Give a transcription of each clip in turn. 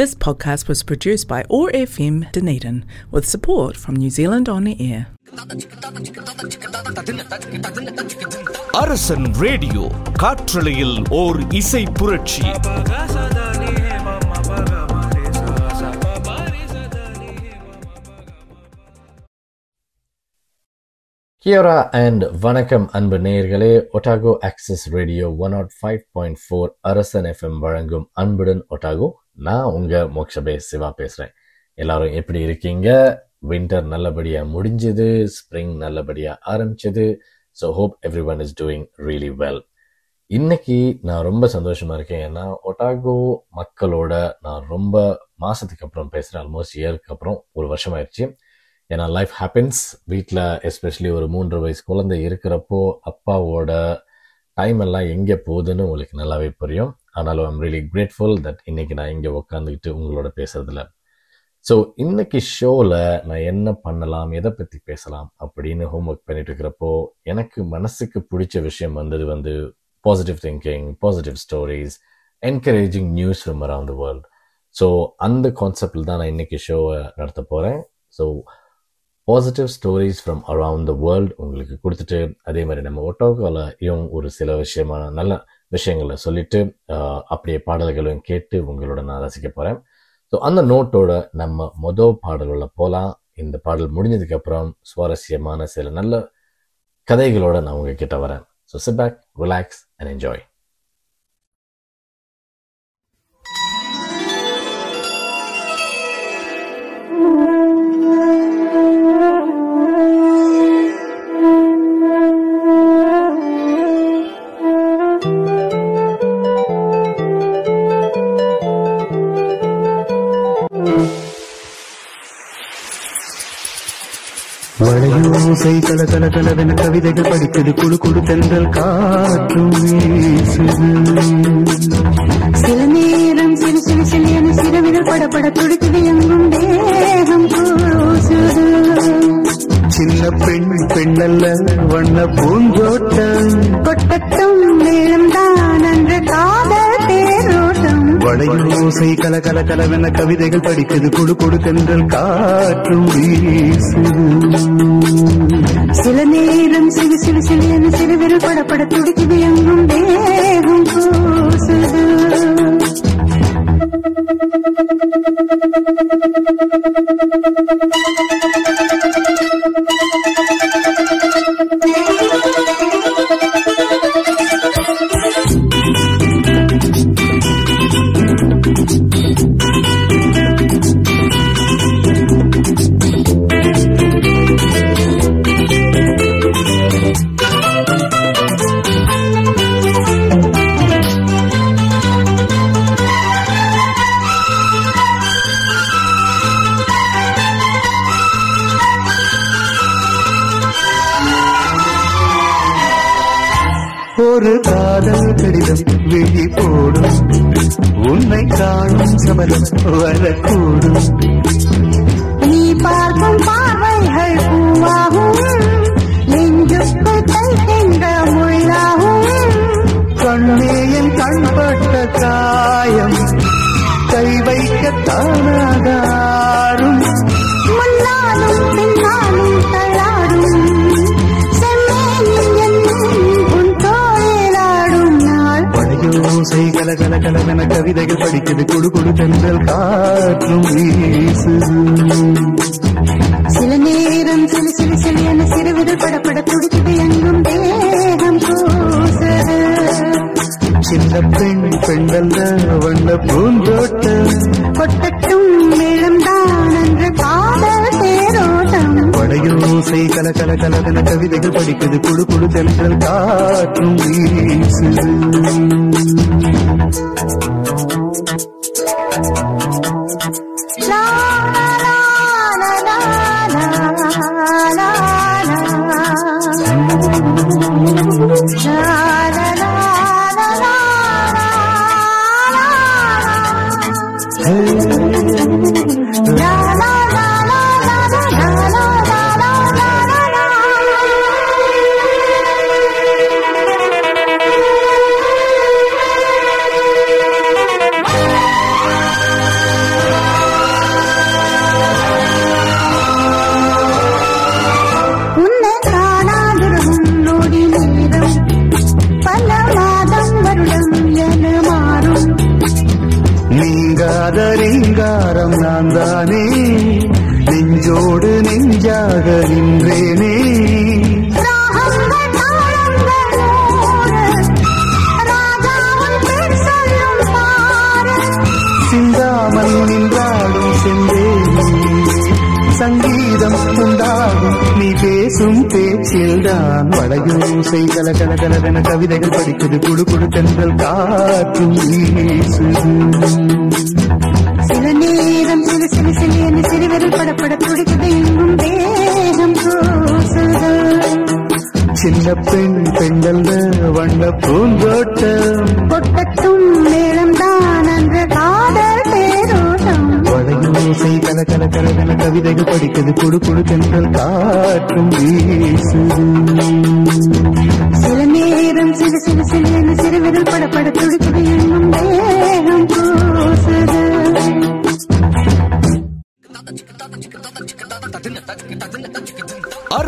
This podcast was produced by OAR FM Dunedin with support from New Zealand On Air. Arasan radio காற்றலையில் ஓர் இசை புரட்சி கியோரா and வணக்கம் அன்பு நேயர்களே Otago access radio one nought five point four Arasan FM வழங்கும் அன்புடன் ஒட்டாகோ நான் உங்கள் மோக்ஷபே சிவா பேசுகிறேன் எல்லாரும் எப்படி இருக்கீங்க? வின்டர் நல்லபடியாக முடிஞ்சது ஸ்ப்ரிங் நல்லபடியாக ஆரம்பிச்சது. So hope everyone is doing really well இன்னைக்கு நான் ரொம்ப சந்தோஷமாக இருக்கேன். ஏன்னா ஒட்டாகோ மக்களோட நான் ரொம்ப மாதத்துக்கு அப்புறம் பேசுகிறேன் ஆல்மோஸ்ட் இயருக்கு அப்புறம் ஒரு வருஷம் ஆயிடுச்சு ஏன்னா லைஃப் ஹேப்பன்ஸ் வீட்டில் எஸ்பெஷலி ஒரு மூன்று வயசு குழந்தை இருக்கிறப்போ அப்பாவோட டைம் எல்லாம் எங்கே போகுதுன்னு உங்களுக்கு நல்லாவே புரியும். ஆனாலும் ஐம் ரியலி கிரேட்ஃபுல் தட் இன்றைக்கி நான் இங்கே உட்காந்துக்கிட்டு உங்களோட பேசுகிறதுல ஸோ இன்னைக்கு ஷோவில் நான் என்ன பண்ணலாம் எதை பற்றி பேசலாம் அப்படின்னு ஹோம்ஒர்க் பண்ணிட்டு இருக்கிறப்போ எனக்கு மனசுக்கு பிடிச்ச விஷயம் வந்தது வந்து positive thinking positive stories encouraging news from around the world so அந்த கான்செப்டில் தான் நான் இன்னைக்கு ஷோவை நடத்த போகிறேன் so positive stories from around the world உங்களுக்கு கொடுத்துட்டு அதே மாதிரி நம்ம ஒட்டோக்காலையும் ஒரு சில விஷயமான நல்ல விஷயங்களை சொல்லிட்டு அப்படியே பாடல்களும் கேட்டு உங்களோட நான் ரசிக்க போகிறேன் ஸோ அந்த நோட்டோட நம்ம மொதல் பாடல்கள போகலாம் இந்த பாடல் முடிஞ்சதுக்கப்புறம் சுவாரஸ்யமான சில நல்ல கதைகளோட நான் உங்ககிட்ட வரேன். So sit back relax and enjoy வளையோசை கல கல கலவென கவிதைகள் படிக்குது குழு குழு தென்றல் காற்றும் சில நேரம் சிறு சிறு சிறு என சிறுவிரல் படப்பட துடிக்குது எங்கும் தேகம் சின்ன பெண் பெண்ணல்ல வண்ண பூஞ்சோட்டம் கொட்டட்டும் மேளம் தான் அன்று காதல். தேரோட்டம் ஓசை கல கல கலவென கவிதைகள் படித்தது. கொடு குழு தென்றல் காற்றும் வீசுது. சில நேரம் சிறு சிறு சிறு என சிறுவிரல் படப்பட துடிக்குது எங்கும் வரக்கூடும் நீ பார்க்கும் பார்வைகள் பூவாகும் நெஞ்சுக்குள் தைக்கின்ற முள்ளாகும் கண்ணேயன் கண்பட்ட காயம் கை வைக்க தானாகாரும் கல கல கலவென கவிதைகள் படிக்குது. குடு குடு தென்றல் காற்றும் வீசுது. சில நேரம் சிலு சிலு சிலு என சிறுவிரல் படப்பட துடிக்குது எங்கும் தேகம் கூசுது சின்ன பெண் பெண்ணல்ல வண்ண பூந்தோட்டம். கொட்டட்டும் மேளம் தான் அன்று காதல் தேரோட்டம் ஓசை கல கல கலவென கவிதைகள் படிக்குது. குழு குழு தென்றல் காற்றும் வீசு நான் தானே நெஞ்சோடு நெஞ்சாக நின்றேனே? சிந்தாமல் நின்றாடும் செந்தேனே சங்கீதம் உண்டாகும் நீ பேசும் பேச்சில்தான் வளையோசை கல கல கலவென கவிதைகள் படிக்குது குழு குழு தென்றல் காற்றும் சில சிறு சிறு சிறு என சிறுவிரல் படப்பட துடிக்குது எங்கும் தேகம் சின்ன பெண் பெண்கள் வண்ண பூந்தோட்டம் கொட்டட்டும் மேளம் தான் அன்று காதல் தேரோட்டம் வளையோசை கல கல கலவென கவிதைகள் படிக்குது குழு குழு தென்றல் காற்றும் வீசுது சில நேரம் சிறு சிறு சிறு என சிறுவிரல் படப்பட துடிக்குது எங்கும் தேகம் கூசுது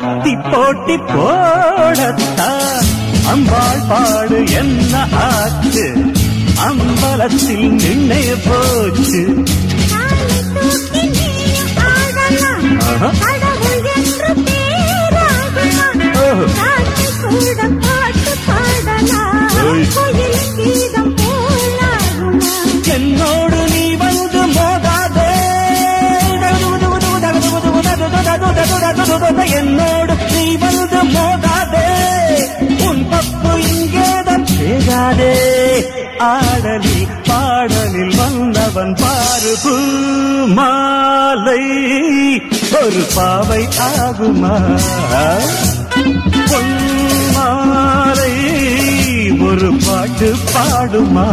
ஆரத்தி போட்டி போடத்தான். அம்பாள் பாடு என்ன ஆச்சு? அம்பலத்தில் நின்னே போச்சு. காலை தூக்கி என்னோடு நீ வந்து மோதாதே. உன் தப்பு இங்கேதான் செய்யாதே ஆடலி பாடலில் வந்தவன் பாரு மாலை ஒரு பாவை ஆகுமா? பொன் மாலை ஒரு பாட்டு பாடுமா?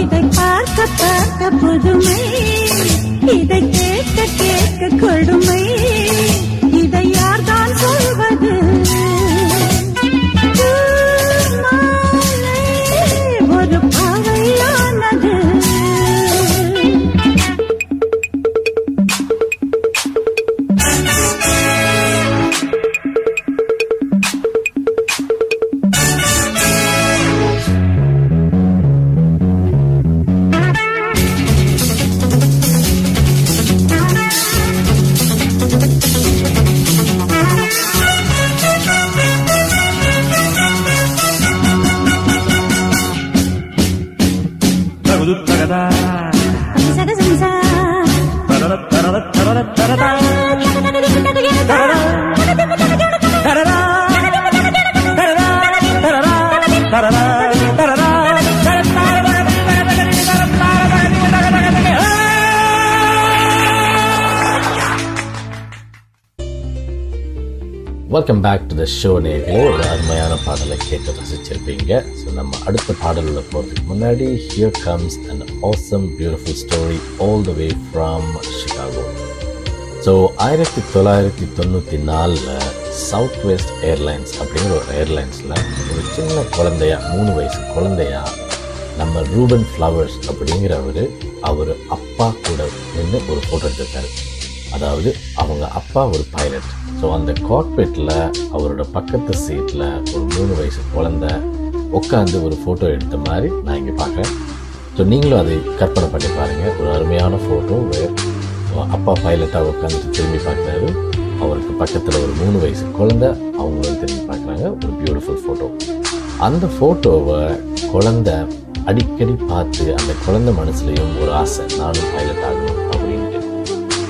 இதை பார்க்க பார்க்க புதுமை. இதை கேட்க கேட்க கொடுமை. Ba-da-da-ba-da-da. Ba-da-da-ba-da-da. Ba-da-da-ba-da-da. Welcome back to the show நேர்களே. ஒரு அருமையான பாடலை கேட்டு ரசிச்சிருப்பீங்க. ஸோ நம்ம அடுத்த பாடலில் போகிறதுக்கு முன்னாடி here comes and awesome beautiful story all the way from Chicago so ஆயிரத்தி தொள்ளாயிரத்தி தொண்ணூற்றி நாலில் சவுத் வெஸ்ட் ஏர்லைன்ஸ் அப்படிங்கிற ஒரு ஏர்லைன்ஸில் ஒரு சின்ன குழந்தையா மூணு வயசு குழந்தையா நம்ம ரூபன் ஃப்ளவர்ஸ் அப்படிங்கிறவர் அவர் அப்பா கூட நின்று ஒரு ஃபோட்டோ எடுத்திருக்காரு. அதாவது அவங்க அப்பா ஒரு பைலட் ஸோ அந்த கார்பெட்டில் அவரோட பக்கத்து சீட்டில் ஒரு மூணு வயசு குழந்த உட்காந்து ஒரு ஃபோட்டோ எடுத்த மாதிரி நான் இங்கே பார்க்குறேன். ஸோ நீங்களும் அதை கற்பனை பண்ணி பாருங்கள் ஒரு அருமையான ஃபோட்டோ அப்பா பைலட்டாக உட்காந்துட்டு திரும்பி பார்க்குறாரு. அவருக்கு பக்கத்தில் ஒரு மூணு வயசு குழந்த. அவங்களும் திரும்பி பார்க்குறாங்க. ஒரு பியூட்டிஃபுல் ஃபோட்டோ அந்த ஃபோட்டோவை குழந்த அடிக்கடி பார்த்து அந்த குழந்த மனசுலையும் ஒரு ஆசை. நானும் பைலட் ஆகணும்.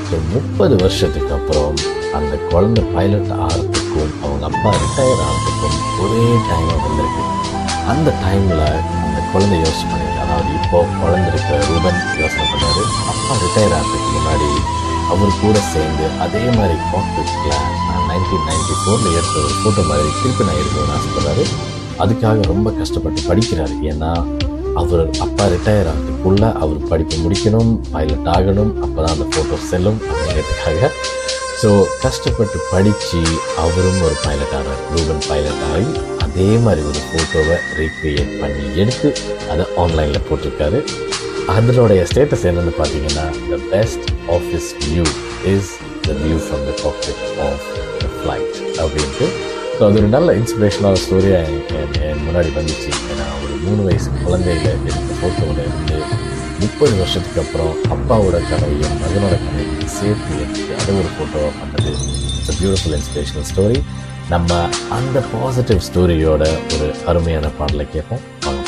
ஸோ முப்பது வருஷத்துக்கு அப்புறம் அந்த குழந்தை பைலட் ஆகிறதுக்கும் அவங்க அப்பா ரிட்டையர் ஆகிறதுக்கும் ஒரே டைமாக வந்திருக்கு. அந்த டைமில் அந்த குழந்தை யோசனை பண்ணி அதாவது இப்போ குழந்தை ரூபன் யோசனை பண்ணாரு. அப்பா ரிட்டையர் ஆகிறதுக்கு முன்னாடி அவர் கூட சேர்ந்து அதே மாதிரி காக்பிட்டில் நான் நைன்டீன் நைன்டி ஃபோரில் எடுத்த ஒரு ஃபோட்டோ மாதிரி திருப்பி நான் எடுக்கணும்னு ஆசைப்படுறாரு அதுக்காக ரொம்ப கஷ்டப்பட்டு படிக்கிறாரு. ஏன்னா அவர் அப்பா ரிட்டையர் ஆகிறதுக்குள்ள அவர் படிப்பு முடிக்கணும் பைலட் ஆகணும் அப்போ தான் அந்த ஃபோட்டோ செல்லும் அப்படிங்கிறதுக்காக. ஸோ கஷ்டப்பட்டு படித்து அவரும் ஒரு பைலட் ஆனார் ரூபன் பைலட் ஆகி அதே மாதிரி ஒரு ஃபோட்டோவை ரீக்ரியேட் பண்ணி எடுத்து அதை ஆன்லைனில் போட்டிருக்காரு. அதனுடைய ஸ்டேட்டஸ் என்னன்னு பார்த்தீங்கன்னா the best office view is the view from the cockpit of the flight அப்படின்ட்டு. ஸோ அது ஒரு நல்ல இன்ஸ்பிரேஷனான ஸ்டோரியாக என் முன்னாடி வந்துச்சு. மூணு வயசு குழந்தையில் எடுத்த ஃபோட்டோவில் இருந்து முப்பது வருஷத்துக்கு அப்புறம் அப்பாவோட கனவையும் மகனோட கனவையும் சேர்த்து எடுத்து அதை ஒரு ஃபோட்டோவாக பண்ணது. இட்ஸ் பியூட்டிஃபுல் இன்ஸ்பிரேஷனல் ஸ்டோரி நம்ம அந்த பாசிட்டிவ் ஸ்டோரியோட ஒரு அருமையான பாடலை கேட்போம். வாங்க.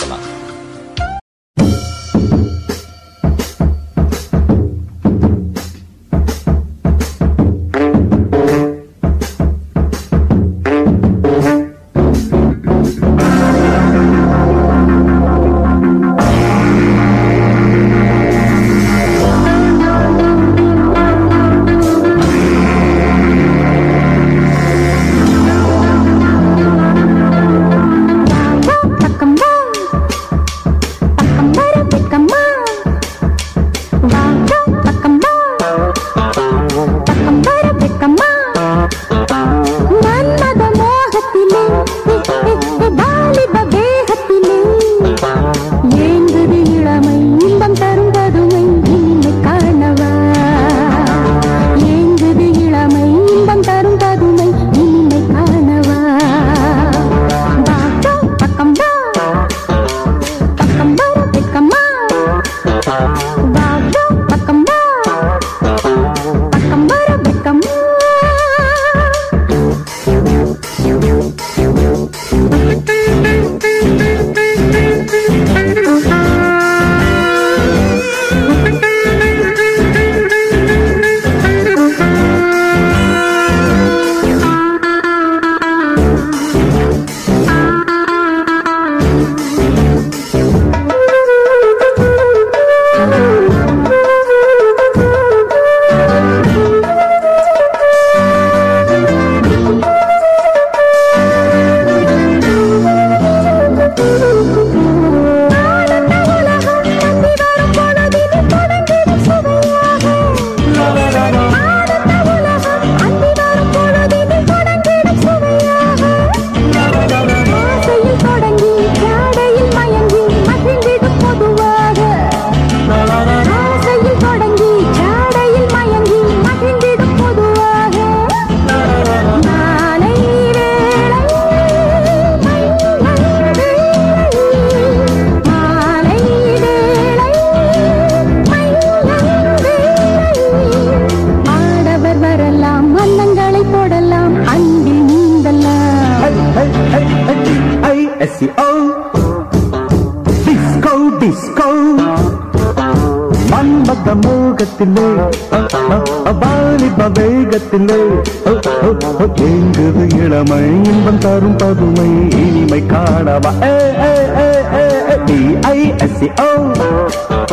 தரும் பதுமை இனிமை காணவா. ஏ, ஏ, ஏ, ஏ, ஏ, e, D-I-S-C-O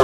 e,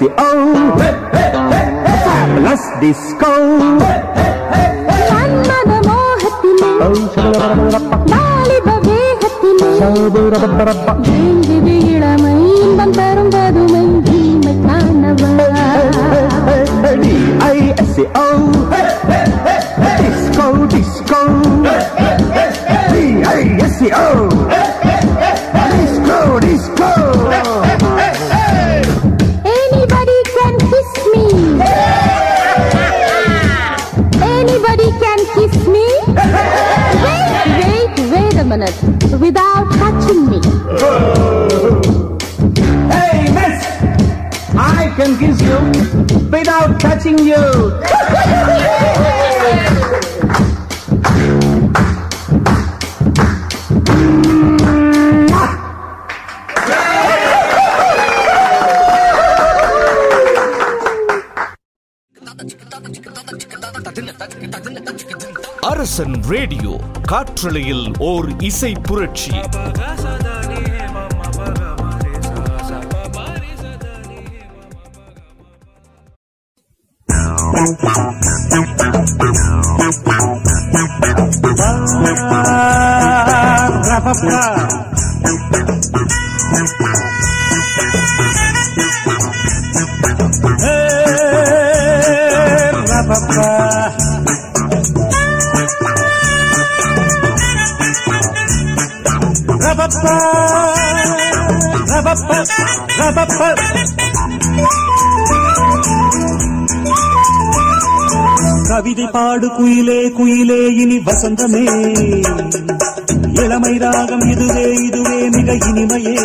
ISO plus disco மன்மத மோகத்திலே வாலிப வேகத்திலே ஏங்குது இளமை இன்பம் தரும் பதுமை இனிமை காணவா D-I-S-C-O Disco, disco D-I-S-C-O without you. Arasan radio காற்றலையில் ஓர் இசை புரட்சி. Gracias. குயிலே குயிலே இனி வசந்தமே. இளமை ராகம் இதுவே இதுவே மிக இனிமையே.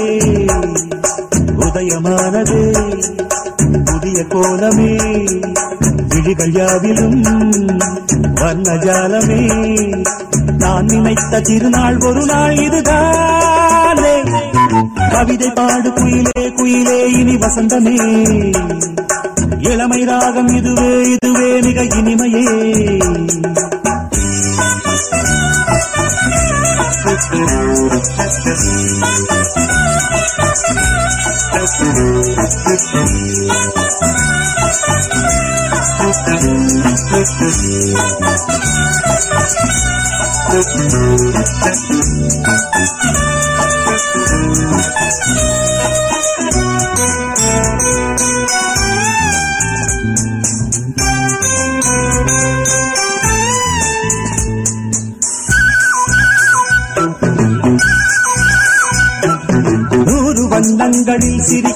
உதயமானது புதிய கோலமே. விழிகள் யாவிலும் வர்ணஜாலமே நான் நினைத்த திருநாள் ஒரு நாள் இதுதானே. கவிதை பாடு குயிலே குயிலே இனி வசந்தமே. இளமை ராகம் இதுவே இதுவே மிக இனிமையே நூறு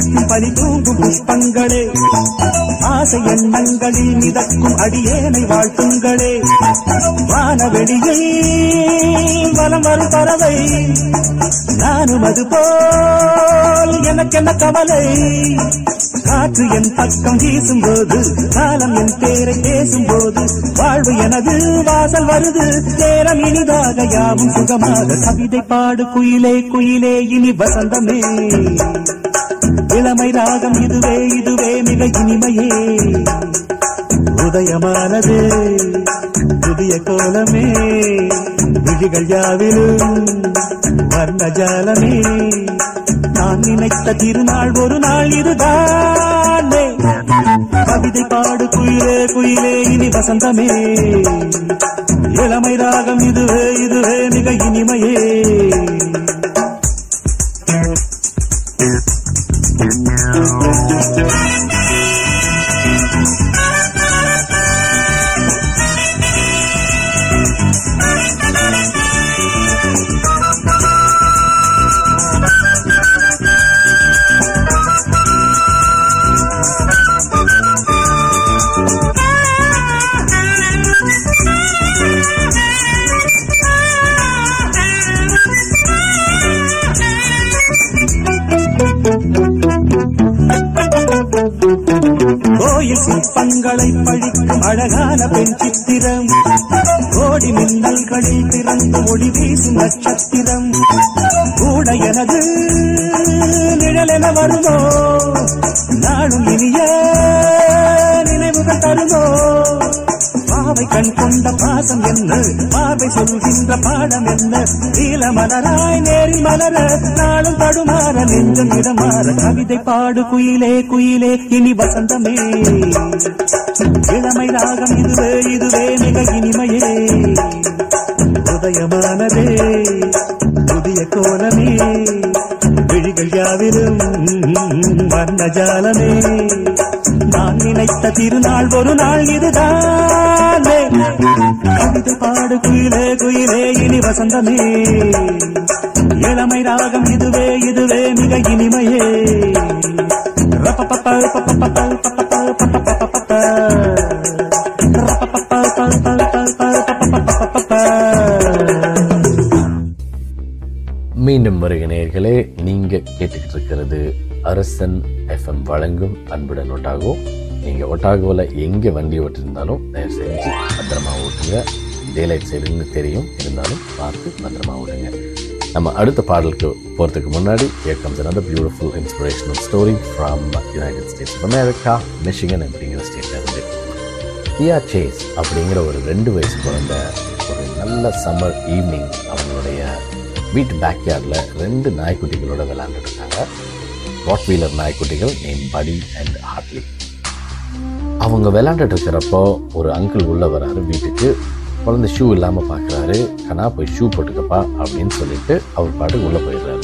வண்ணங்களில் சிரிக்கும் புஷ்பங்களே ஆசை எண்ணங்களில் மிதக்கும் அடியேனை வாழ்த்துங்களே. வானவெளியை வலம் வரும் பறவை. நானும் அது போல் எனக்கென்ன கவலை? காற்று என் பக்கம் வீசும்போது காலம் என் பேரை பேசும்போது வாழ்வு எனது வாசல் வருது. நேரம் இனிதாக யாவும் சுகமாக கவிதை பாடு குயிலே குயிலே இனி வசந்தமே. இளமை ராகம் இதுவே இதுவே மிக இனிமையே. உதயமானது புதிய கோலமே. விழிகள் யாவிலும் வர்ணஜாலமே நான் நினைத்த திருநாள் ஒரு நாள் இதுதானே. கவிதை பாடு குயிலே குயிலே இனி வசந்தமே. இளமை ராகம் இதுவே இதுவே மிக இனிமையே. கோயில் அழகான பெண் சித்திரம் கோடி மின்னல்களில் பிறந்து ஒளி வீசும் நட்சத்திரம். கூட எனது நிழலென வருமோ? நாளும் இனிய நினைவுகள் தருமோ? பாவை கண் கொண்ட பாசம் என்ன? பாவை சொல்கின்ற பாடம் என்ன? நீல மலராய் நேரில் மலர நாளும் தடுமாற நெஞ்சம் இடமாற. கவிதை பாடு குயிலே குயிலே இனி வசந்தமே. ராகம் இதுவே இதுவே மிக இனிமையே உதயமானதே புதிய கோலமே. விழிகள் யாவிலும் வர்ணஜாலமே நான் நினைத்த திருநாள் ஒரு நாள் இதுதான். கவிதை பாடு குயிலே குயிலே இனி வசந்தமே. இளமை ராகம் இதுவே இதுவே மிக இனிமையே. ரப்பப்பப்ப, பப்பப்பப்ப, பப்பப்பப்ப, மீண்டும் வருக நேயர்களே கேட்டுக்கிட்டு இருக்கிறது அரசன் எஃப்எம் வழங்கும் அன்புடன் ஒட்டாகோ. நீங்கள் ஒட்டாகோவில் எங்கே வண்டி ஓட்டிருந்தாலும் தயவு செஞ்சு பத்திரமா ஓட்டுங்க. டேலைட் சைடுன்னு தெரியும். இருந்தாலும் பார்த்து பத்திரமா ஓட்டுங்க. நம்ம அடுத்த பாடலுக்கு போகிறதுக்கு முன்னாடி here comes another beautiful inspirational story from United States of America Michigan அப்படிங்கிற ஸ்டேட்டில் இருந்து. தியா சேஸ் அப்படிங்கிற ஒரு ரெண்டு வயசு குழந்த ஒரு நல்ல சம்மர் ஈவினிங் அவங்களுடைய வீட்டு பேக்யார்டில் ரெண்டு நாய்க்குட்டிகளோட விளையாண்டுட்டு இருந்தாங்க வாட்வீலர் நாய்க்குட்டிகள் நேம் படி அண்ட் ஹார்ட்லி அவங்க விளாண்டுட்டு இருக்கிறப்போ ஒரு அங்கிள் உள்ளே வராரு வீட்டுக்கு. குழந்தை ஷூ இல்லாமல் பார்க்குறாரு கண்ணா போய் ஷூ போட்டுக்கப்பா அப்படின்னு சொல்லிட்டு அவர் பாட்டுக்கு உள்ளே போயிடுறாரு.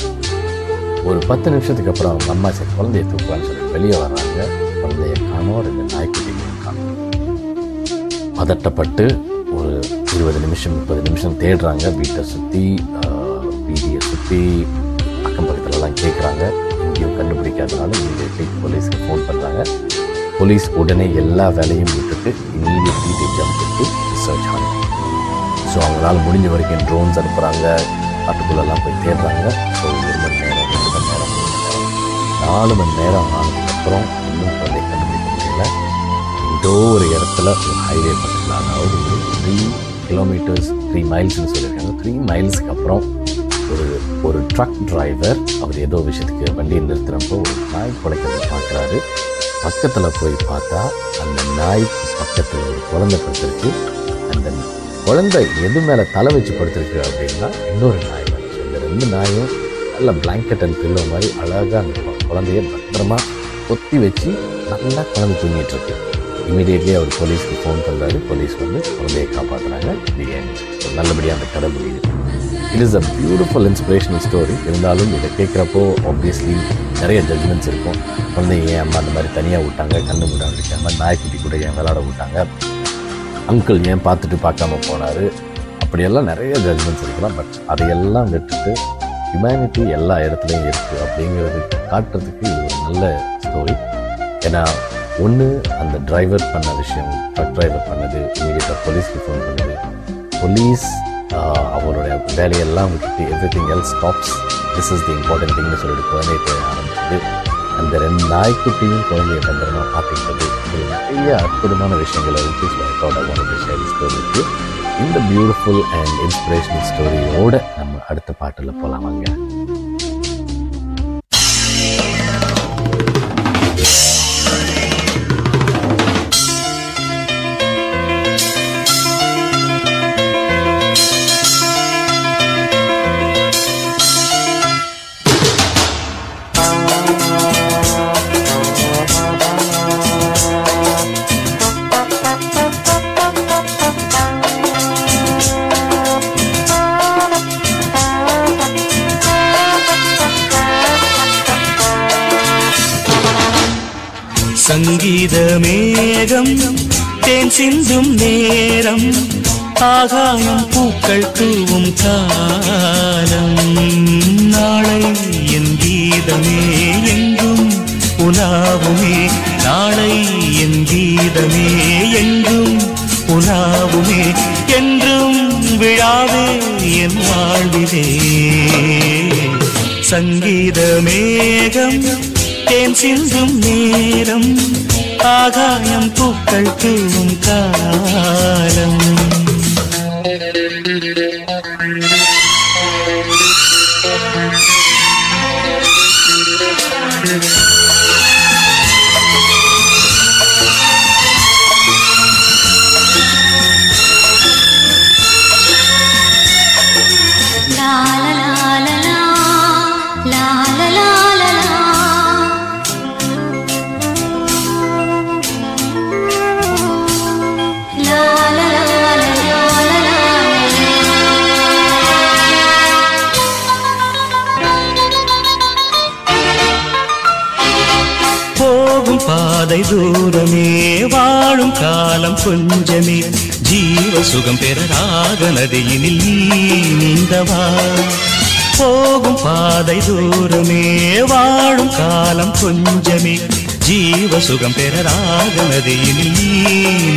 ஒரு பத்து நிமிஷத்துக்கு அப்புறம் அவங்க அம்மா சரி குழந்தைய தூக்கலான்னு சொல்லி வெளியே வர்றாங்க. குழந்தைய காணோம் ரெண்டு நாய்க்குட்டிகளையும் காணோம். பதட்டப்பட்டு ஒரு இருபது நிமிஷம் முப்பது நிமிஷம் தேடுறாங்க. வீட்டை சுற்றி பற்றி அக்கம் பக்கத்துலலாம் கேட்குறாங்க எங்கேயும் கண்டுபிடிக்காதனால இமீடியட்லி போலீஸ்க்கு ஃபோன் பண்ணுறாங்க போலீஸ் உடனே எல்லா வேலையும் விட்டுட்டு immediately the jump to research hunt so அவங்களால் முடிஞ்ச வரைக்கும் ட்ரோன்ஸ் அனுப்புகிறாங்க காட்டுக்குள்ளெல்லாம் போய் தேடுறாங்க. ஸோ ஒரு மணி நேரம் ரெண்டு மணி நேரம் மூணு மணி நேரம் நாலு மணி நேரம் ஆனதுக்கப்புறம் இன்னும் குழந்தை கண்டுபிடிக்க முடியல. ஏதோ ஒரு இடத்துல ஒரு ஹைவே பக்கத்தில் அதாவது ஒரு த்ரீ கிலோமீட்டர்ஸ் த்ரீ மைல்ஸ்னு சொல்லியிருக்காங்க. த்ரீ மைல்ஸ்க்கு அப்புறம் ஒரு ட்ரக் டிரைவர் அவர் ஏதோ விஷயத்துக்கு வண்டியை நிறுத்துகிறப்போ ஒரு நாய் குலைக்கிறத பார்க்குறாரு. பக்கத்தில் போய் பார்த்தா அந்த நாய்க்கு பக்கத்தில் ஒரு குழந்தை படுத்திருக்கு. அந்த குழந்தை எது மேலே தலை வச்சு படுத்திருக்கு அப்படின்னா இன்னொரு நாய் வந்து இந்த ரெண்டு நாயும் நல்ல பிளாங்கெட் அண்ட் பில்லோ மாதிரி அழகாக அந்த குழந்தைய பத்திரமா கொத்தி வச்சு நல்லா குழந்தை தூங்கிட்டுருக்கு. இமீடியட்லி அவர் போலீஸ்க்கு ஃபோன் பண்ணுறாரு போலீஸ் வந்து குழந்தையை காப்பாற்றுறாங்க பிரியாணி நல்லபடியாக அந்த கடை முடியுது it is a beautiful inspirational story இருந்தாலும் இதை கேட்குறப்போ ஆப்வியஸ்லி நிறைய ஜட்மெண்ட்ஸ் இருக்கும். குழந்தைய ஏன் அம்மா அந்த மாதிரி தனியாக விட்டாங்க கண்ணு மூடாமல் இருக்காம நாய்க்குட்டி கூட ஏன் விளாட விட்டாங்க? அங்கிள் ஏன் பார்த்துட்டு பார்க்காம போனார்? அப்படியெல்லாம் நிறைய ஜட்மெண்ட்ஸ் இருக்கலாம். பட் அதையெல்லாம் விட்டுட்டு ஹியூமனிட்டி எல்லா இடத்துலையும் இருக்குது அப்படிங்கிறது காட்டுறதுக்கு இது ஒரு நல்ல ஸ்டோரி ஏன்னா ஒன்று அந்த டிரைவர் பண்ண விஷயம் ட்ரக் டிரைவர் பண்ணது இமீடியட்டாக போலீஸ்க்கு ஃபோன் பண்ணுது போலீஸ் அவளுடைய வேலையெல்லாம் விட்டுட்டு everything else stops this is the important திங்னு சொல்லிட்டு குழந்தைய போய் ஆரம்பிச்சது. அந்த ரெண்டு நாய்க்குட்டியும் குழந்தைய பத்திரமா பார்த்துக்கிட்டது. இது நிறைய அற்புதமான விஷயங்களை வச்சு இஸ் மைக்காட் ஸ்டோரிக்கு இந்த பியூட்டிஃபுல் அண்ட் இன்ஸ்பிரேஷனல் ஸ்டோரியோடு நம்ம அடுத்த பாட்டில் போகலாமாங்க சிந்தும் நேரம் ஆகாயம் பூக்கள் தூவும் காலம். நாளை என் கீதமே எங்கும் உலாவுமே. நாளை என் கீதமே எங்கும் உலாவுமே. என்றும் விழாவே என் வாழ்விலே. சங்கீத மேகம் தேன் சிந்தும் நேரம் ஆகாயம் பூக்கள் தூவும் காலம். கொஞ்சமே ஜீவ சுகம் பெறராக நதியினில் நீந்தவா? போகும் பாதை தூரமே வாழும் காலம் கொஞ்சமே ஜீவ சுகம் பெறராக நதியினில்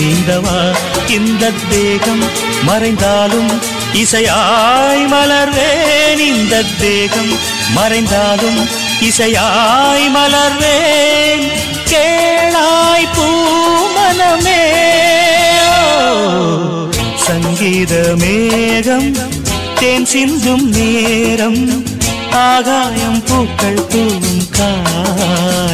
நீந்தவா? இந்த தேகம் மறைந்தாலும் இசையாய் மலர்வேன் இந்த தேகம் மறைந்தாலும் இசையாய் மலர்வேன். கேளாய் பூ மனமே சங்கீத மேகம் தேன் சிந்தும் நேரம் ஆகாயம் பூக்கள் தூவும் காலம்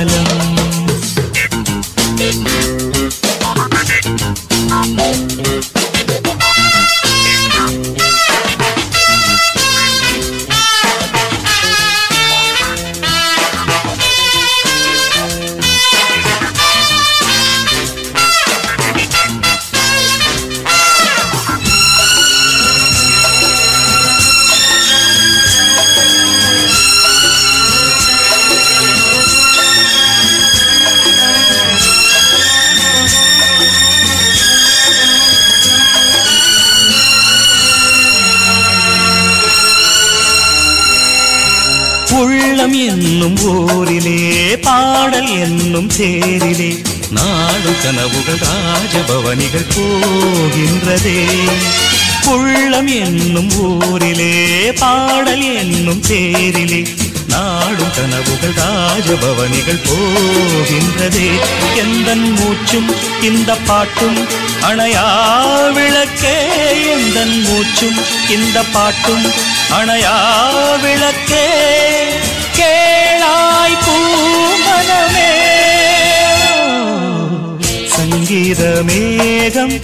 இந்த பாட்டும் அணையா விளக்கே எந்தன் மூச்சும். இந்த பாட்டும் அணையா விளக்கே கேளாய் பூமனமே சங்கீத மேகம்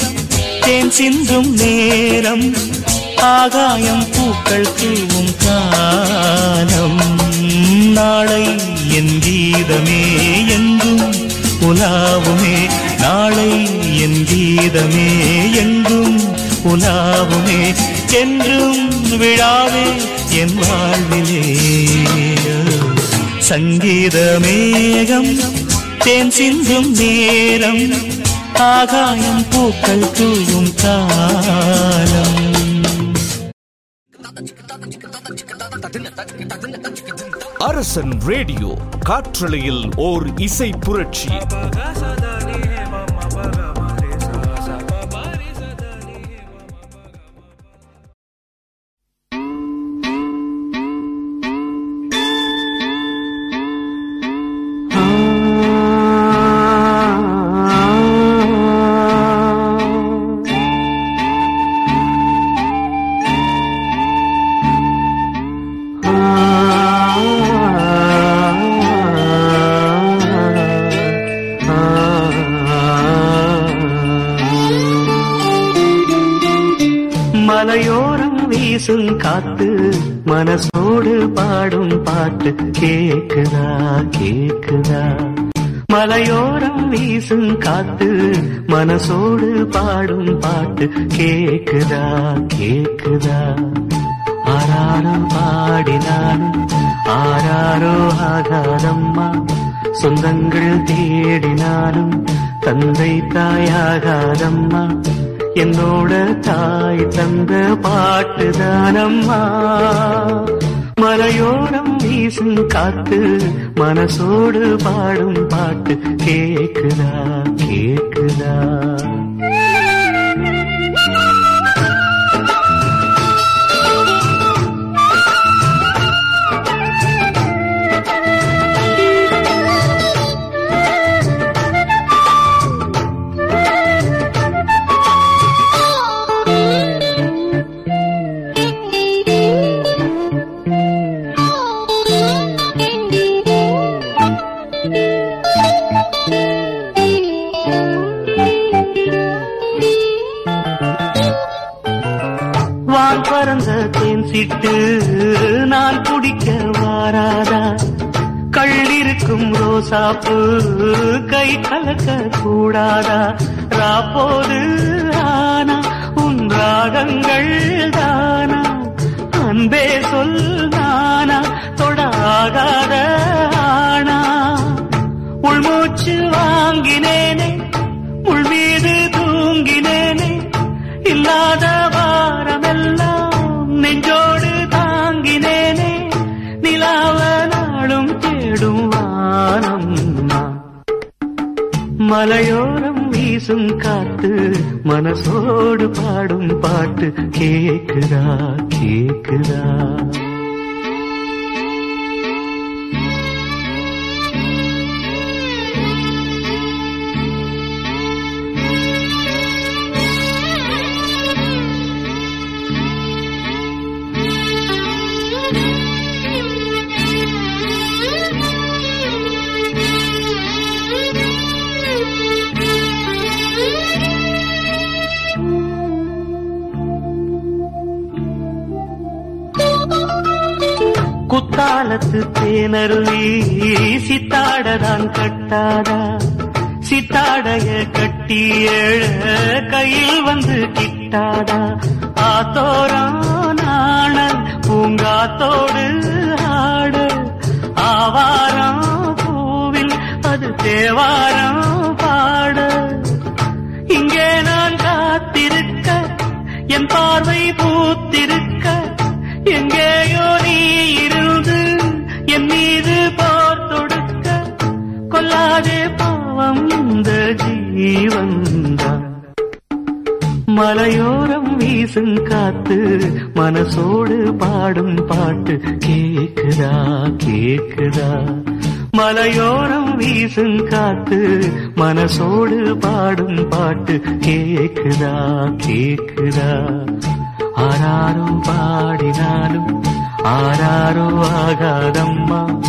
தேன் சிந்தும் நேரம் ஆகாயம் பூக்கள் தூவும் காலம். நாளை என் கீதமே எங்கும் உலாவுமே. நாளை என் கீதமே எங்கும் உலாவுமே என்றும் விழாவே என் வாழ்விலே. சங்கீத மேகம் தேன் சிந்தும் நேரம் ஆகாயம் பூக்கள் தூவும் காலம். அரசன் ரேடியோ காற்றலையில் ஓர் இசை புரட்சி. மனசோடு பாடும் பாட்டு கேக்குதா கேக்குதா? மலையோரம் வீசும் காத்து மனசோடு பாடும் பாட்டு கேக்குதா கேக்குதா? ஆராரம் பாடினாலும் ஆராரோ ஆகாதம்மா. சொந்தங்கள் தேடினாலும் தந்தை தாயாகாதம்மா. என்னோட தாய் தந்த பாட்டு தானம்மா. மலையோரம் வீசும் காத்து மனசோடு பாடும் பாட்டு கேக்குதா கேக்குதா? ரோசாப்பு கை கலக்க கூடாதா? ராப்போது ஆனா உன் ராகங்கள் தானா? அன்பே சொல் நானா தொடாகாத ஆனா? உள்மூச்சு வாங்கினேனே உள் மீது தூங்கினேனே இல்லாத வாரமெல்லாம் மலையோரம் வீசும் காத்து மனசோடு பாடும் பாட்டு கேக்குதா கேக்குதா? காலத்து தேனருளி சித்தாடதான் கட்டாதா? சித்தாடைய கட்டி எழ கையில் வந்து கிட்டாதா? ஆத்தோரான பூங்காத்தோடு ஆட. ஆவாரா பூவில் அது தேவாரம் பாட. இங்கே நான் காத்திருக்க என் பார்வை பூத்திருக்க எங்கேயோ நீ இருந்து என் மீது போர் தொடுக்க கொல்லாதே பாவம் இந்த ஜீவன் மலையோரம் வீசும் காத்து மனசோடு பாடும் பாட்டு கேக்குதா கேக்குதா? மலையோரம் வீசும் காத்து மனசோடு பாடும் பாட்டு கேக்குதா கேக்குதா? ஆராரும் பாடினாலும் ஆராரோ ஆகாதம்மா.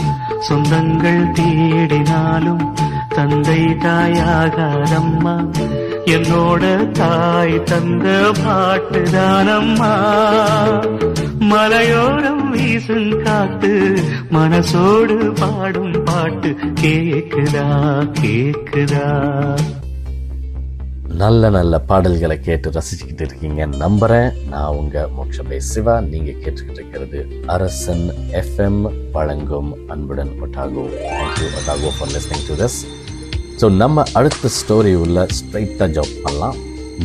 சொந்தங்கள் தேடினாலும் தந்தை தாயாகாதம்மா. என்னோட தாய் தந்த பாட்டுதானம்மா மலையோரம் வீசும் காத்து மனசோடு பாடும் பாட்டு கேக்குதா கேக்குதா. நல்ல நல்ல பாடல்களை கேட்டு ரசிச்சுக்கிட்டு இருக்கீங்க. நம்புகிறேன் நான் உங்கள் மோட்சபை சிவா. நீங்கள் கேட்டுக்கிட்டு இருக்கிறது அரசன் எஃப்எம் வழங்கும் அன்புடன் Otago. Thank you Otago for listening to this so நம்ம அடுத்த ஸ்டோரி உள்ள ஸ்ட்ரைட்டாக ஜாப் பண்ணலாம்.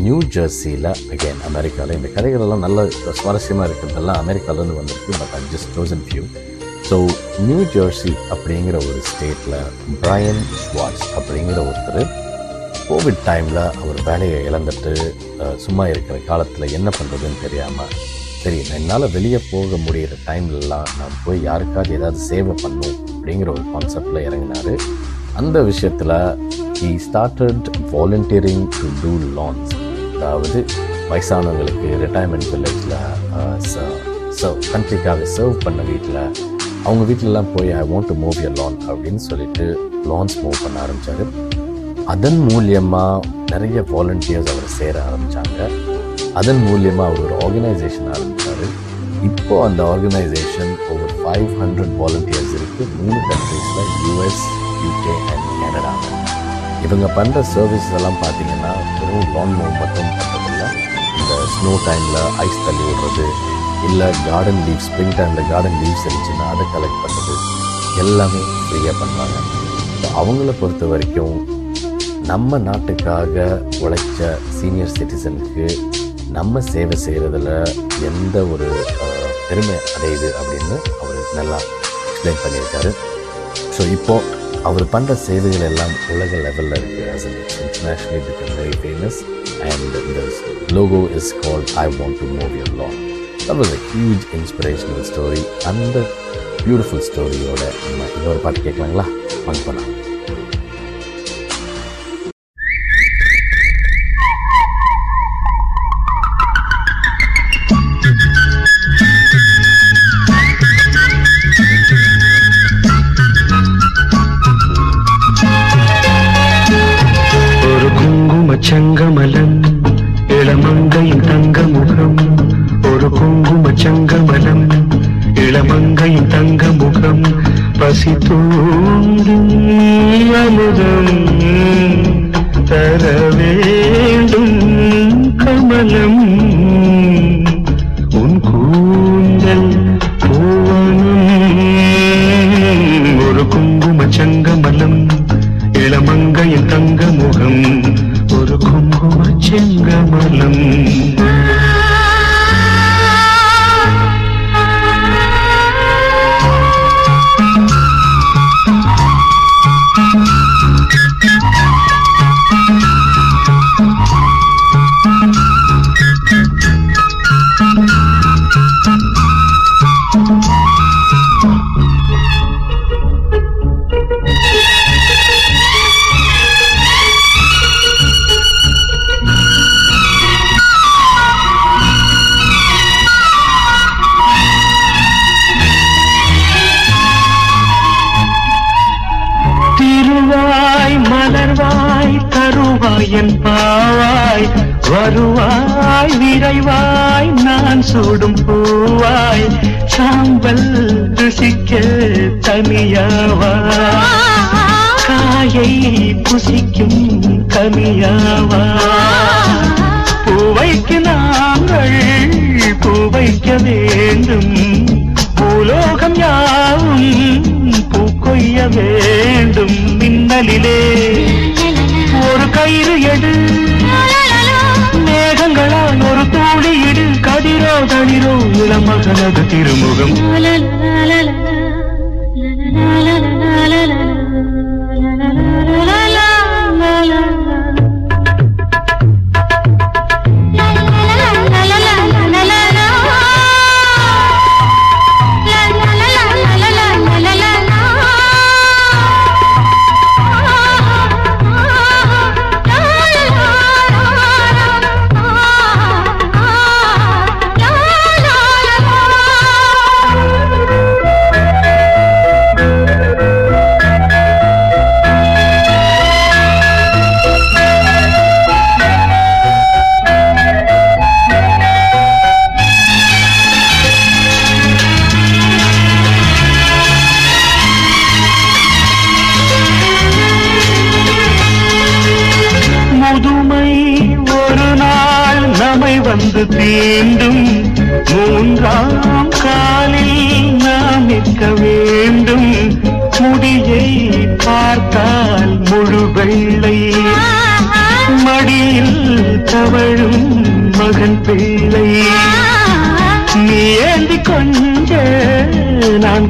நியூ ஜெர்சியில் அகைன் அமெரிக்காவில் இந்த கதைகளெல்லாம் நல்ல சுவாரஸ்யமாக இருக்கிறதெல்லாம் அமெரிக்காவிலேருந்து வந்திருக்கு. But I just chosen few so New Jersey அப்படிங்கிற ஒரு ஸ்டேட்டில் பிரையன் ஸ்வாட்ஸ் அப்படிங்கிற ஒருத்தர் கோவிட் டைமில் அவர் வேலையை இழந்துட்டு சும்மா இருக்கிற காலத்தில் என்ன பண்ணுறதுன்னு தெரியாமல் சரி என்னால் வெளியே போக முடியிற டைம்லலாம் நான் போய் யாருக்காவது ஏதாவது சேவை பண்ணும் அப்படிங்கிற ஒரு கான்செப்டில் இறங்கினார். அந்த விஷயத்தில் he started volunteering to do lawns அதாவது வயசானவங்களுக்கு ரிட்டையர்மெண்ட் வில்லேஜில் சர்வ் கண்ட்ரிக்காக சர்வ் பண்ண வீட்டில் அவங்க வீட்டிலலாம் போய் I want to move your lawn அப்படின்னு சொல்லிட்டு லான்ஸ் மூவ் பண்ண ஆரம்பித்தார் அதன் மூலியமாக நிறைய வாலண்டியர்ஸ் அவர் சேர ஆரம்பித்தாங்க அதன் மூலியமாக அவர் ஒரு ஆர்கனைசேஷன் ஆரம்பித்தார் இப்போ அந்த ஆர்கனைசேஷன் ஒரு ஃபைவ் ஹண்ட்ரட் வாலண்டியர்ஸ் இருக்குது மூணு கண்ட்ரீஸில் யூஎஸ் யூகே அண்ட் கனடா இவங்க பண்ணுற சர்வீஸ் எல்லாம் பார்த்தீங்கன்னா வெறும் லாங் மூவ் மட்டும் பண்ணுறதில்ல இந்த ஸ்னோ டைமில் ஐஸ் தள்ளி விடுறது இல்லை கார்டன் லீவ் ஸ்ப்ரிங் டைமில் கார்டன் லீவ்ஸ் இருந்துச்சுன்னா அதை கலெக்ட் பண்ணுறது எல்லாமே ஃப்ரீயாக பண்ணுறாங்க அவங்கள பொறுத்த வரைக்கும் நம்ம நாட்டுக்காக உழைச்ச சீனியர் சிட்டிசனுக்கு நம்ம சேவை செய்கிறதுல எந்த ஒரு பெருமை அடையுது அப்படின்னு அவர் நல்லா எக்ஸ்பிளைன் பண்ணியிருக்காரு. ஸோ இப்போ அவர் பண்ணுற சேவைகள் எல்லாம் உலக லெவலில் இருக்குது as an internationally become very famous and இந்த logo is called I want to move your lawn. That was a huge inspirational story அந்த பியூட்டிஃபுல் ஸ்டோரியோட நம்ம இன்னொரு பாட்டு கேட்கலாங்களா? வாங்க போகலாம் சங்கமலம் இளமங்கையின் தங்க முகம் ஒரு குங்கும சங்கமலம் இளமங்கையின் தங்க முகம் பசி தூண்டும் அமுதம். எடு. மேகங்களால் ஒரு தூளி இடு. கதிரோ தளிரோ இளமகனது திருமுகம்.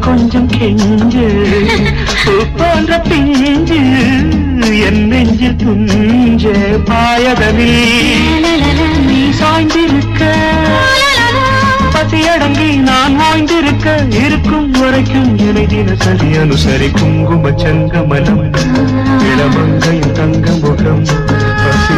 கொஞ்சம் கெஞ்சு. போன்ற பிஞ்சு. என் நெஞ்சில் துஞ்ச பாயதவி நீ சாய்ந்திருக்க. பசியடங்கி நான் வாய்ந்திருக்க. இருக்கும் வரைக்கும் இணை தினசரி அனுசரி குங்கும சங்கமலம் இளமங்கையும் தங்க முகம். பசி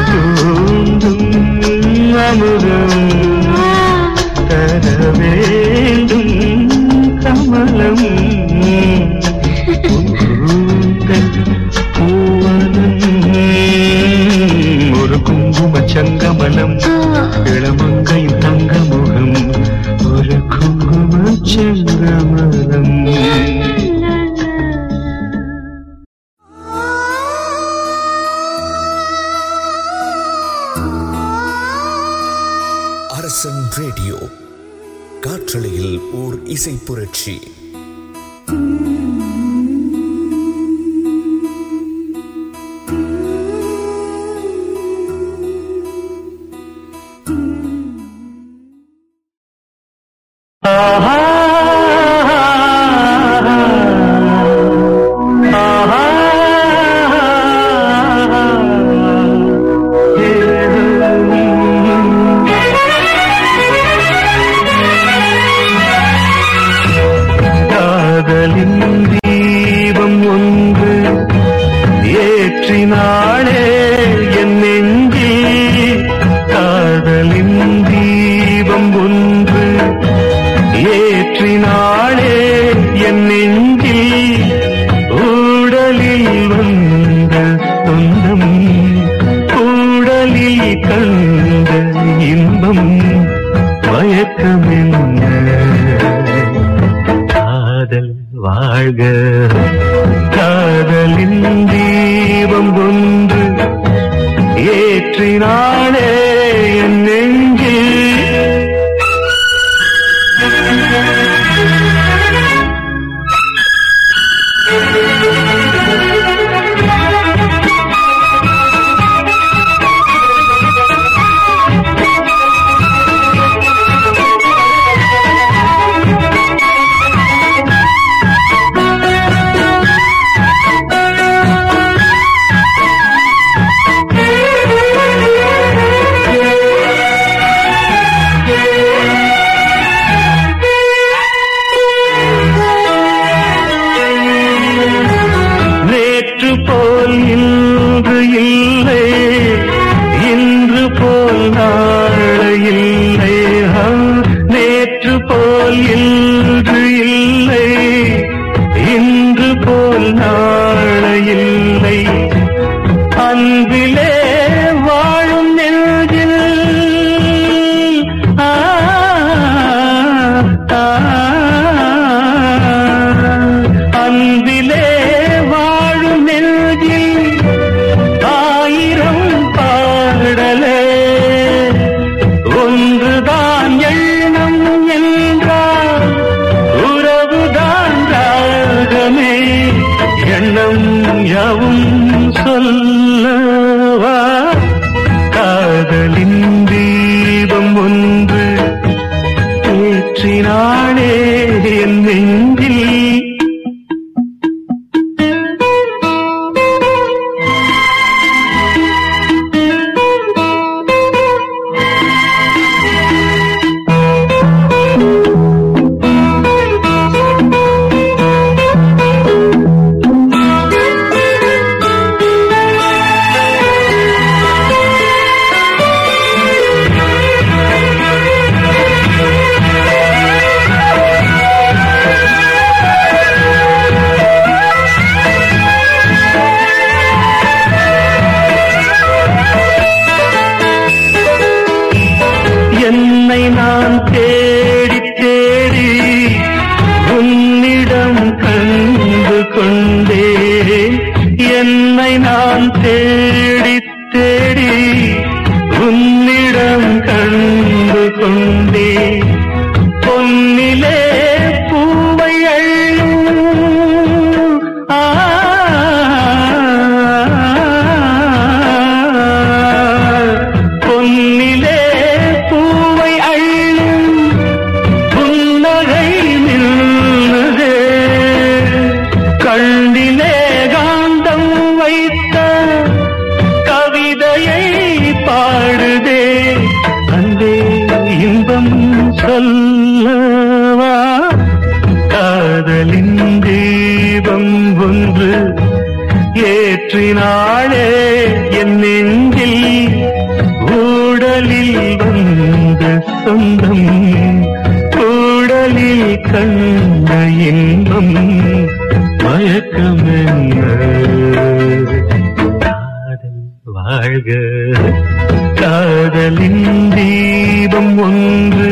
காதலின் தீபம் ஒன்று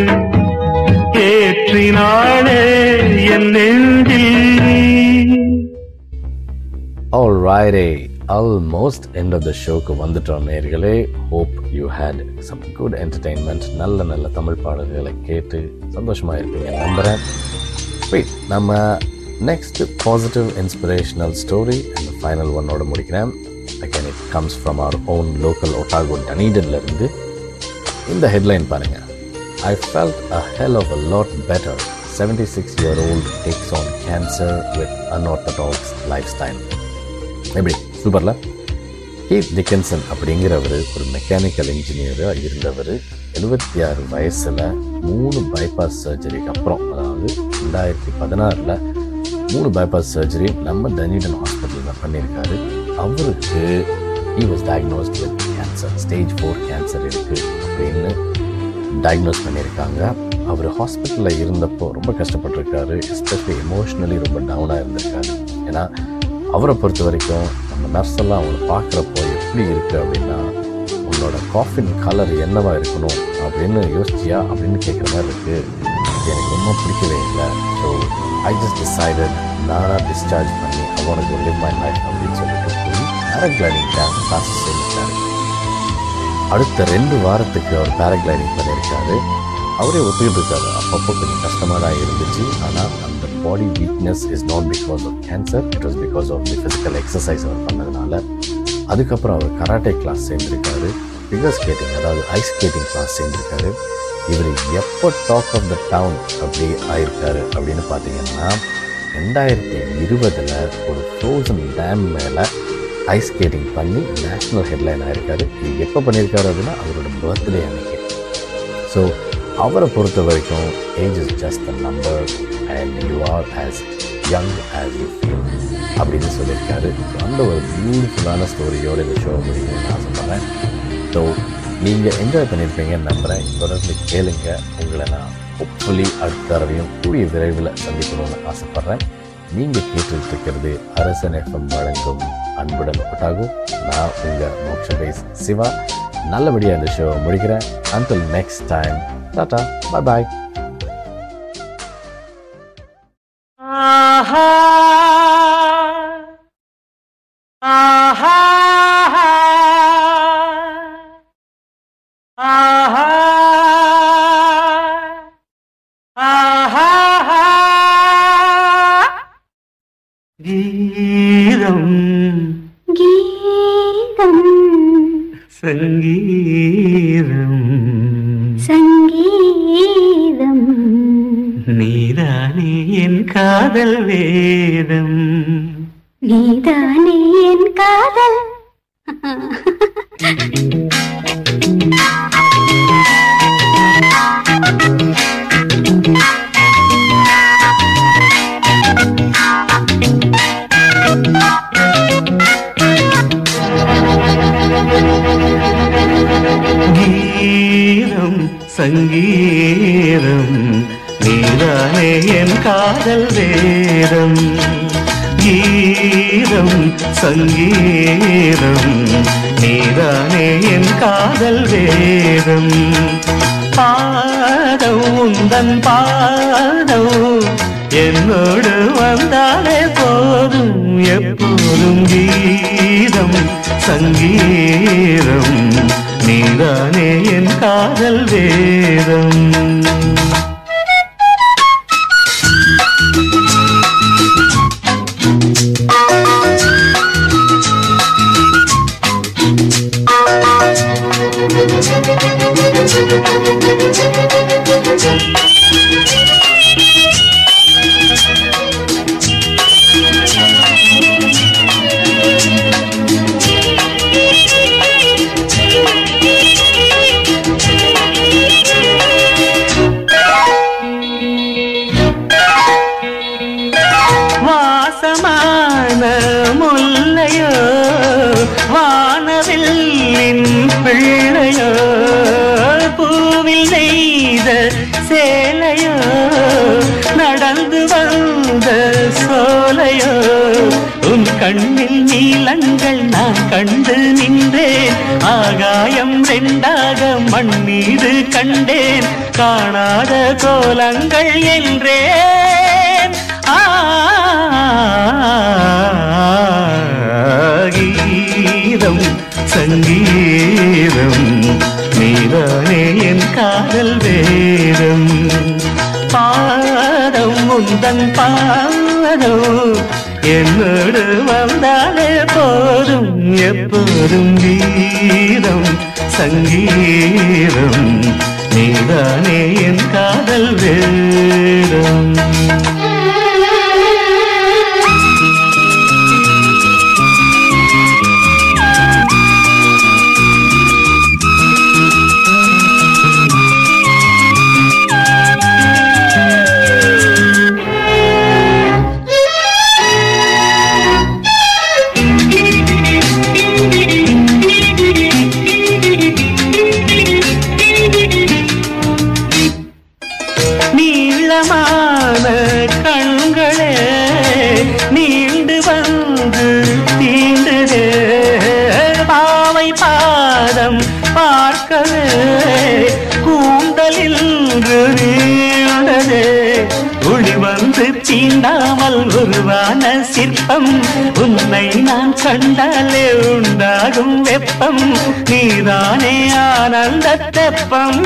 ஏற்றினாளே என் நெஞ்சில். Alright almost end of the ஷோக்கு வந்துட்டோம் நேர்களே. Hope you had some good entertainment நல்ல நல்ல தமிழ் பாடல்களை கேட்டு சந்தோஷமாக இருப்பீங்க நம்புகிறேன் வெயிட் நம்ம next positive inspirational story and final ஒன்னோட முடிக்கிறேன். Again it comes from our own local Otago டனீடன்ல இருந்து. இந்த ஹெட்லைன் பாருங்கள் I felt a hell of a lot better seventy six year old takes on cancer with unorthodox life style எப்படி? சூப்பர்ல? Heath Dickinson அப்படிங்கிறவர் ஒரு mechanical இன்ஜினியராக இருந்தவர் எழுபத்தி ஆறு வயசில் மூணு பைபாஸ் சர்ஜரிக்கு அப்புறம் அதாவது ரெண்டாயிரத்தி பதினாறில் மூணு பைபாஸ் சர்ஜரி நம்ம தனிடன் ஹாஸ்பிட்டலில் பண்ணியிருக்காரு. அவருக்கு he was diagnosed with cancer stage four cancer இருக்குது அப்படின்னு டயக்னோஸ் பண்ணியிருக்காங்க. அவர் ஹாஸ்பிட்டலில் இருந்தப்போ ரொம்ப கஷ்டப்பட்டிருக்காரு. எஸ்பெஷலி எமோஷ்னலி ரொம்ப டவுனாக இருந்திருக்காரு. ஏன்னா அவரை பொறுத்த வரைக்கும் நம்ம நர்ஸ் எல்லாம் அவங்கள பார்க்குறப்போ எப்படி இருக்குது அப்படின்னா உன்னோட காஃபின் கலர் என்னவா இருக்கணும் அப்படின்னு யோசிச்சியா அப்படின்னு கேட்குற மாதிரி இருக்குது எனக்கு ரொம்ப பிடிக்கவே இல்லை. ஸோ ஐ ஜஸ்ட் டிசைடட் நானாக டிஸ்சார்ஜ் பண்ணி அவனுக்கு லிவ் மை லைஃப் அப்படின்னு சொல்லிட்டு போய் பேராகிளைடிங் கிளாஸஸ் சேர்ந்துட்டாரு. அடுத்த ரெண்டு வாரத்துக்கு அவர் பேராகிளைடிங் பண்ணியிருக்காரு. அவரே ஒத்துக்கிட்டு இருக்காரு. அப்பப்போ கொஞ்சம் கஷ்டமாக தான் இருந்துச்சு. ஆனால் அந்த body weakness is not because of cancer it was because of the physical exercise அவர் பண்ணதுனால. அதுக்கப்புறம் அவர் கராட்டே கிளாஸ் சேர்ந்துருக்காரு. ஃபிகர் ஸ்கேட்டிங் அதாவது ஐஸ் ஸ்கேட்டிங் கிளாஸ் சேர்ந்துருக்காரு. இவர் எப்போ டாக் ஆஃப் த டவுன் அப்படி ஆயிருக்காரு அப்படின்னு பார்த்தீங்கன்னா ரெண்டாயிரத்தி இருபதில் ஒரு ஃப்ரோசன் டேம் மேலே ஐஸ் ஸ்கேட்டிங் பண்ணி நேஷ்னல் ஹெட்லைன் ஆகிருக்காரு இது எப்போ பண்ணியிருக்காரு அப்படின்னா அவரோட பர்த்டே அன்றைக்கி ஸோ அவரை பொறுத்த வரைக்கும் age is just a number and you are as young as you feel அப்படின்னு சொல்லியிருக்காரு. அந்த ஒரு பியூட்டிஃபுல்லான ஸ்டோரியோட இந்த ஷோ முடியும்னு ஆசைப்பட்றேன் ஸோ நீங்கள் என்ஜாய் பண்ணியிருப்பீங்கன்னு நம்புகிறேன் தொடர்ந்து கேளுங்க. உங்களை நான் ஹோப்ஃபுல்லி அடுத்த தடவையும் கூடிய விரைவில் சந்திக்கணும்னு ஆசைப்பட்றேன். நீங்க கேட்டு இருக்கிறது அரசன் எஃப்எம் வழங்கும் அன்புடன் ஒட்டாகும் நான் உங்கள் மோக்ஷபேஸ் சிவா. நல்லபடியாக இந்த ஷோ முடிக்கிறேன். Until next time tata. Bye bye சங்கீதம். நீதானே என் காதல் வேதம். கீதம் சங்கீதம். நீதானே என் காதல் வேதம். பாதம் உந்தன் பாதம். என்னோடு வந்தாலே போதும் எப்போதும் கீதம் சங்கீதம். நீதானே என் காதல் வேதம்? நீளங்கள் நான் கண்டு நின்றேன். ஆகாயம் ரெண்டாக மண் மீது கண்டேன். காணாத கோலங்கள் என்றே ஆ கீதம் சங்கீதம் நீதானே என் காதல் வேதம். பாதம் முந்தன் பாதம் என்னோடு வந்தாலே போதும் எப்போதும் கீதம் சங்கீதம். நீதானே என் காதல் வேடம். நான் கண்டாலே உண்டாகும் வெப்பம். நீதானே ஆனந்த தெப்பம்.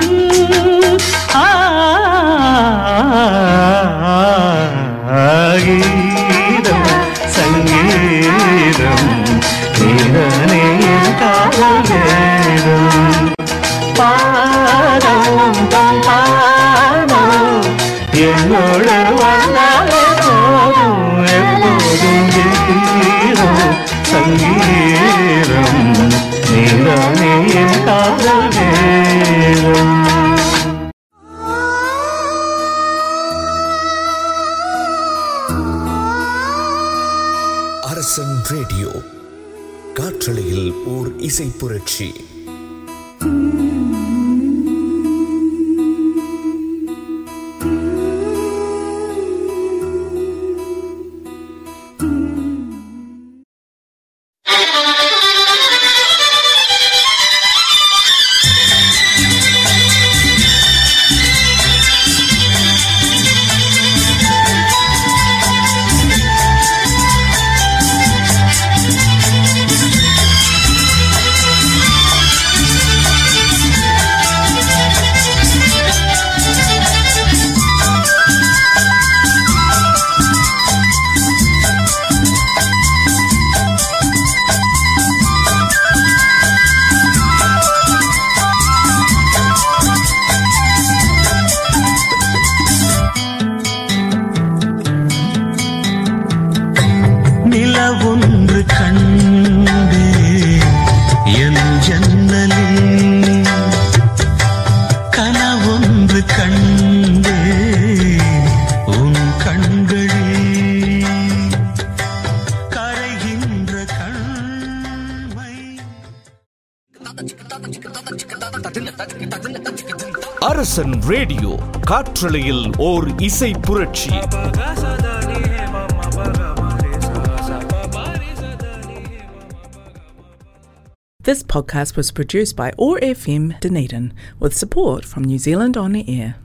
ஆகீதம் சங்கீதம் நீதானே என் காதல் வேதம் பாதம் தம் பாதம் என்னோட கீதம் நீதானே என் காதல் நேரம். அரசன் ரேடியோ. காற்றலையில் ஓர் இசை புரட்சி. காற்றலையில் ஓர் இசை புரட்சி This podcast was produced by ORFM Dunedin with support from New Zealand On the Air.